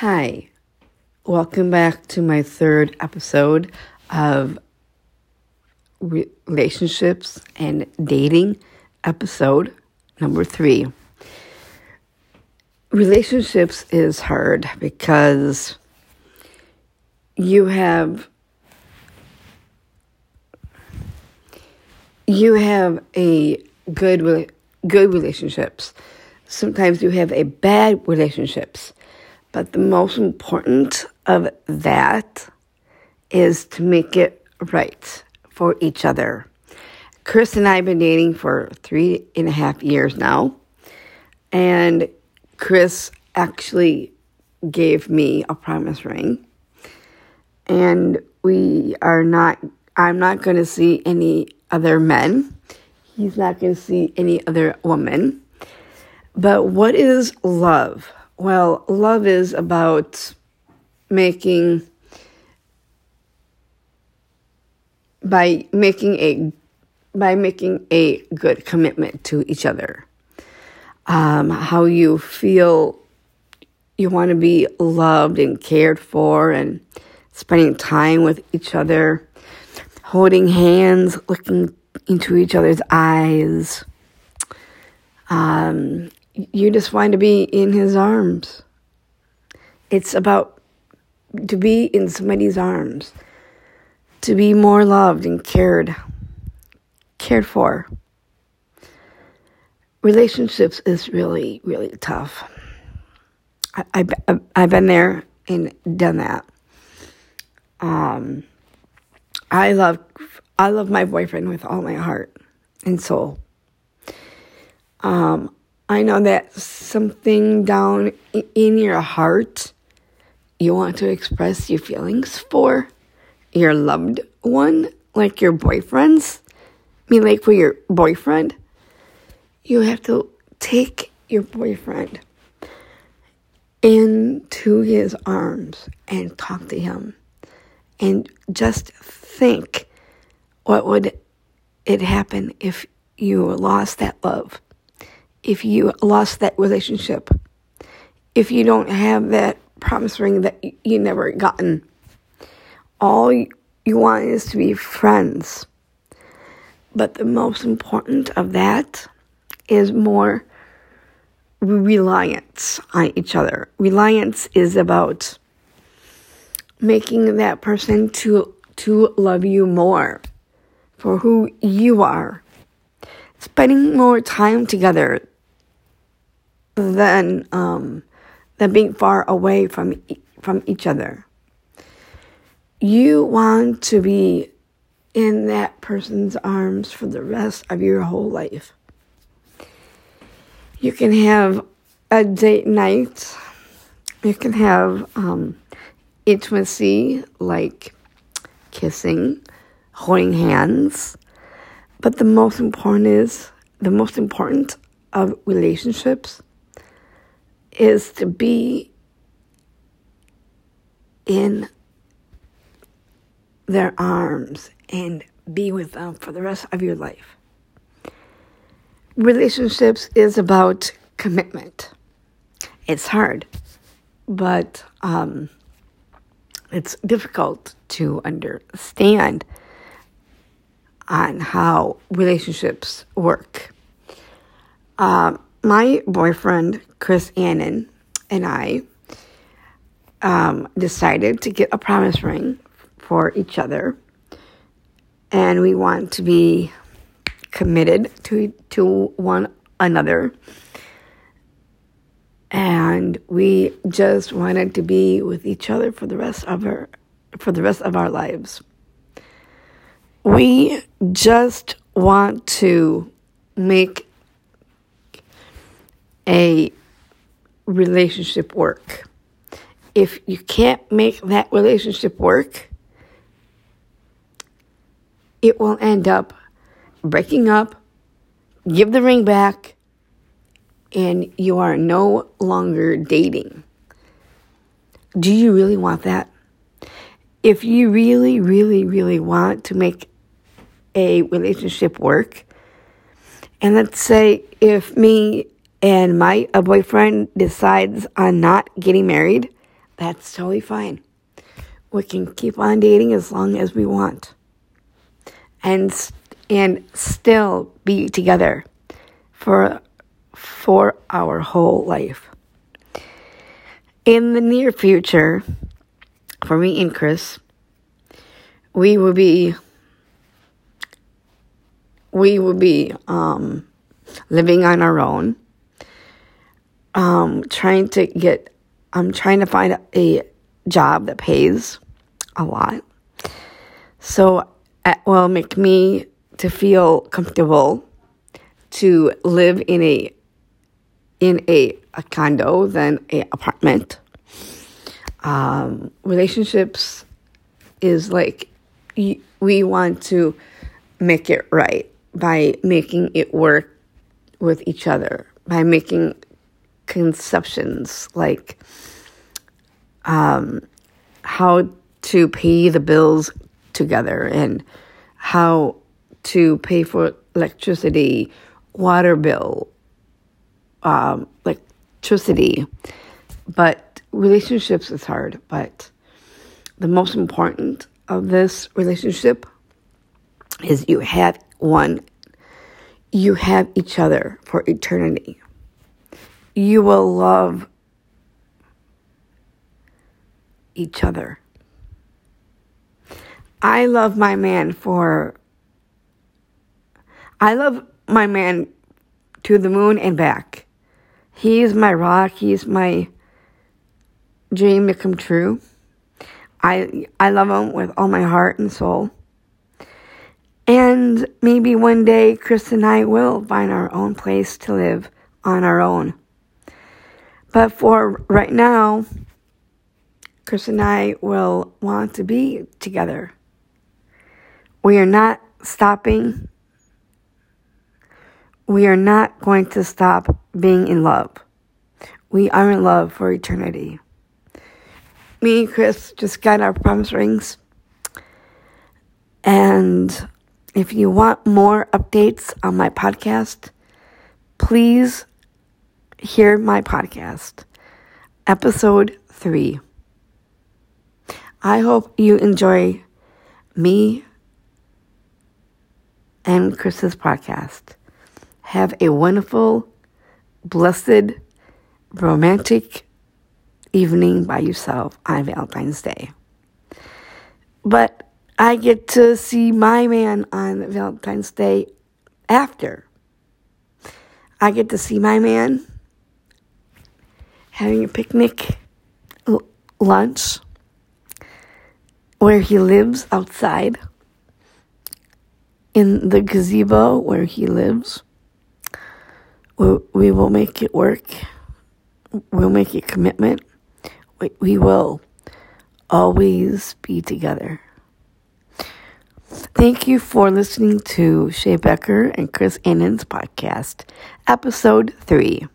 Hi, welcome back to my third episode of relationships and dating, episode number three. Relationships is hard because you have you have a good good relationships. Sometimes you have a bad relationships but the most important of that is to make it right for each other. Chris and I have been dating for three and a half years now. And Chris actually gave me a promise ring. And we are not, I'm not going to see any other men. He's not going to see any other woman. But what is love? Well, love is about making by making a by making a good commitment to each other. Um, how you feel you want to be loved and cared for and spending time with each other, holding hands, looking into each other's eyes. Um, you just want to be in his arms. It's about to be in somebody's arms, to be more loved and cared, cared for. Relationships is really, really tough. I, I, I've been there and done that. Um, I love, I love my boyfriend with all my heart and soul. Um, I know that something down in your heart you want to express your feelings for your loved one, like your boyfriend's. I mean, like for your boyfriend, you have to take your boyfriend into his arms and talk to him and just think what would it happen if you lost that love if you lost that relationship, if you don't have that promise ring that you never gotten. All you want is to be friends. But the most important of that is more reliance on each other. Reliance is about making that person to to love you more for who you are. Spending more time together than um, than being far away from from each other. You want to be in that person's arms for the rest of your whole life. You can have a date night. You can have um, intimacy like kissing, holding hands. But the most important is the most important of relationships is to be in their arms and be with them for the rest of your life. Relationships is about commitment. It's hard, but um, it's difficult to understand on how relationships work. Um, my boyfriend, Chris Annan, and I um, decided to get a promise ring for each other. And we want to be committed to, to one another. And we just wanted to be with each other for the rest of our for the rest of our lives. We just want to make a relationship work. If you can't make that relationship work, it will end up breaking up, give the ring back, and you are no longer dating. Do you really want that? If you really, really, really want to make a relationship work, and let's say if me and my a boyfriend decides on not getting married, That's totally fine. We can keep on dating as long as we want. And and still be together for for our whole life. In the near future, for me and Chris, we will be we will be um, living on our own. Um, trying to get, I'm trying to find a job that pays a lot. So it will make me to feel comfortable to live in a in a, a condo than a apartment. Um, relationships is like we want to make it right by making it work with each other, by making conceptions like um, how to pay the bills together and how to pay for electricity, water bill, um, electricity. But relationships is hard. But the most important of this relationship is you have one, you have each other for eternity. You will love each other. I love my man for, I love my man to the moon and back. He's my rock. He's my dream to come true. I I love him with all my heart and soul. And maybe one day Chris and I will find our own place to live on our own. But for right now, Chris and I will want to be together. We are not stopping. We are not going to stop being in love. We are in love for eternity. Me and Chris just got our promise rings. And if you want more updates on my podcast, please hear my podcast, episode three. I hope you enjoy me and Chris's podcast. Have a wonderful, blessed, romantic evening by yourself on Valentine's Day. But I get to see my man on Valentine's Day after. I get to see my man having a picnic l- lunch where he lives outside in the gazebo where he lives. We, we will make it work. We'll make a commitment. We, we will always be together. Thank you for listening to Shay Becker and Chris Annan's podcast, episode three.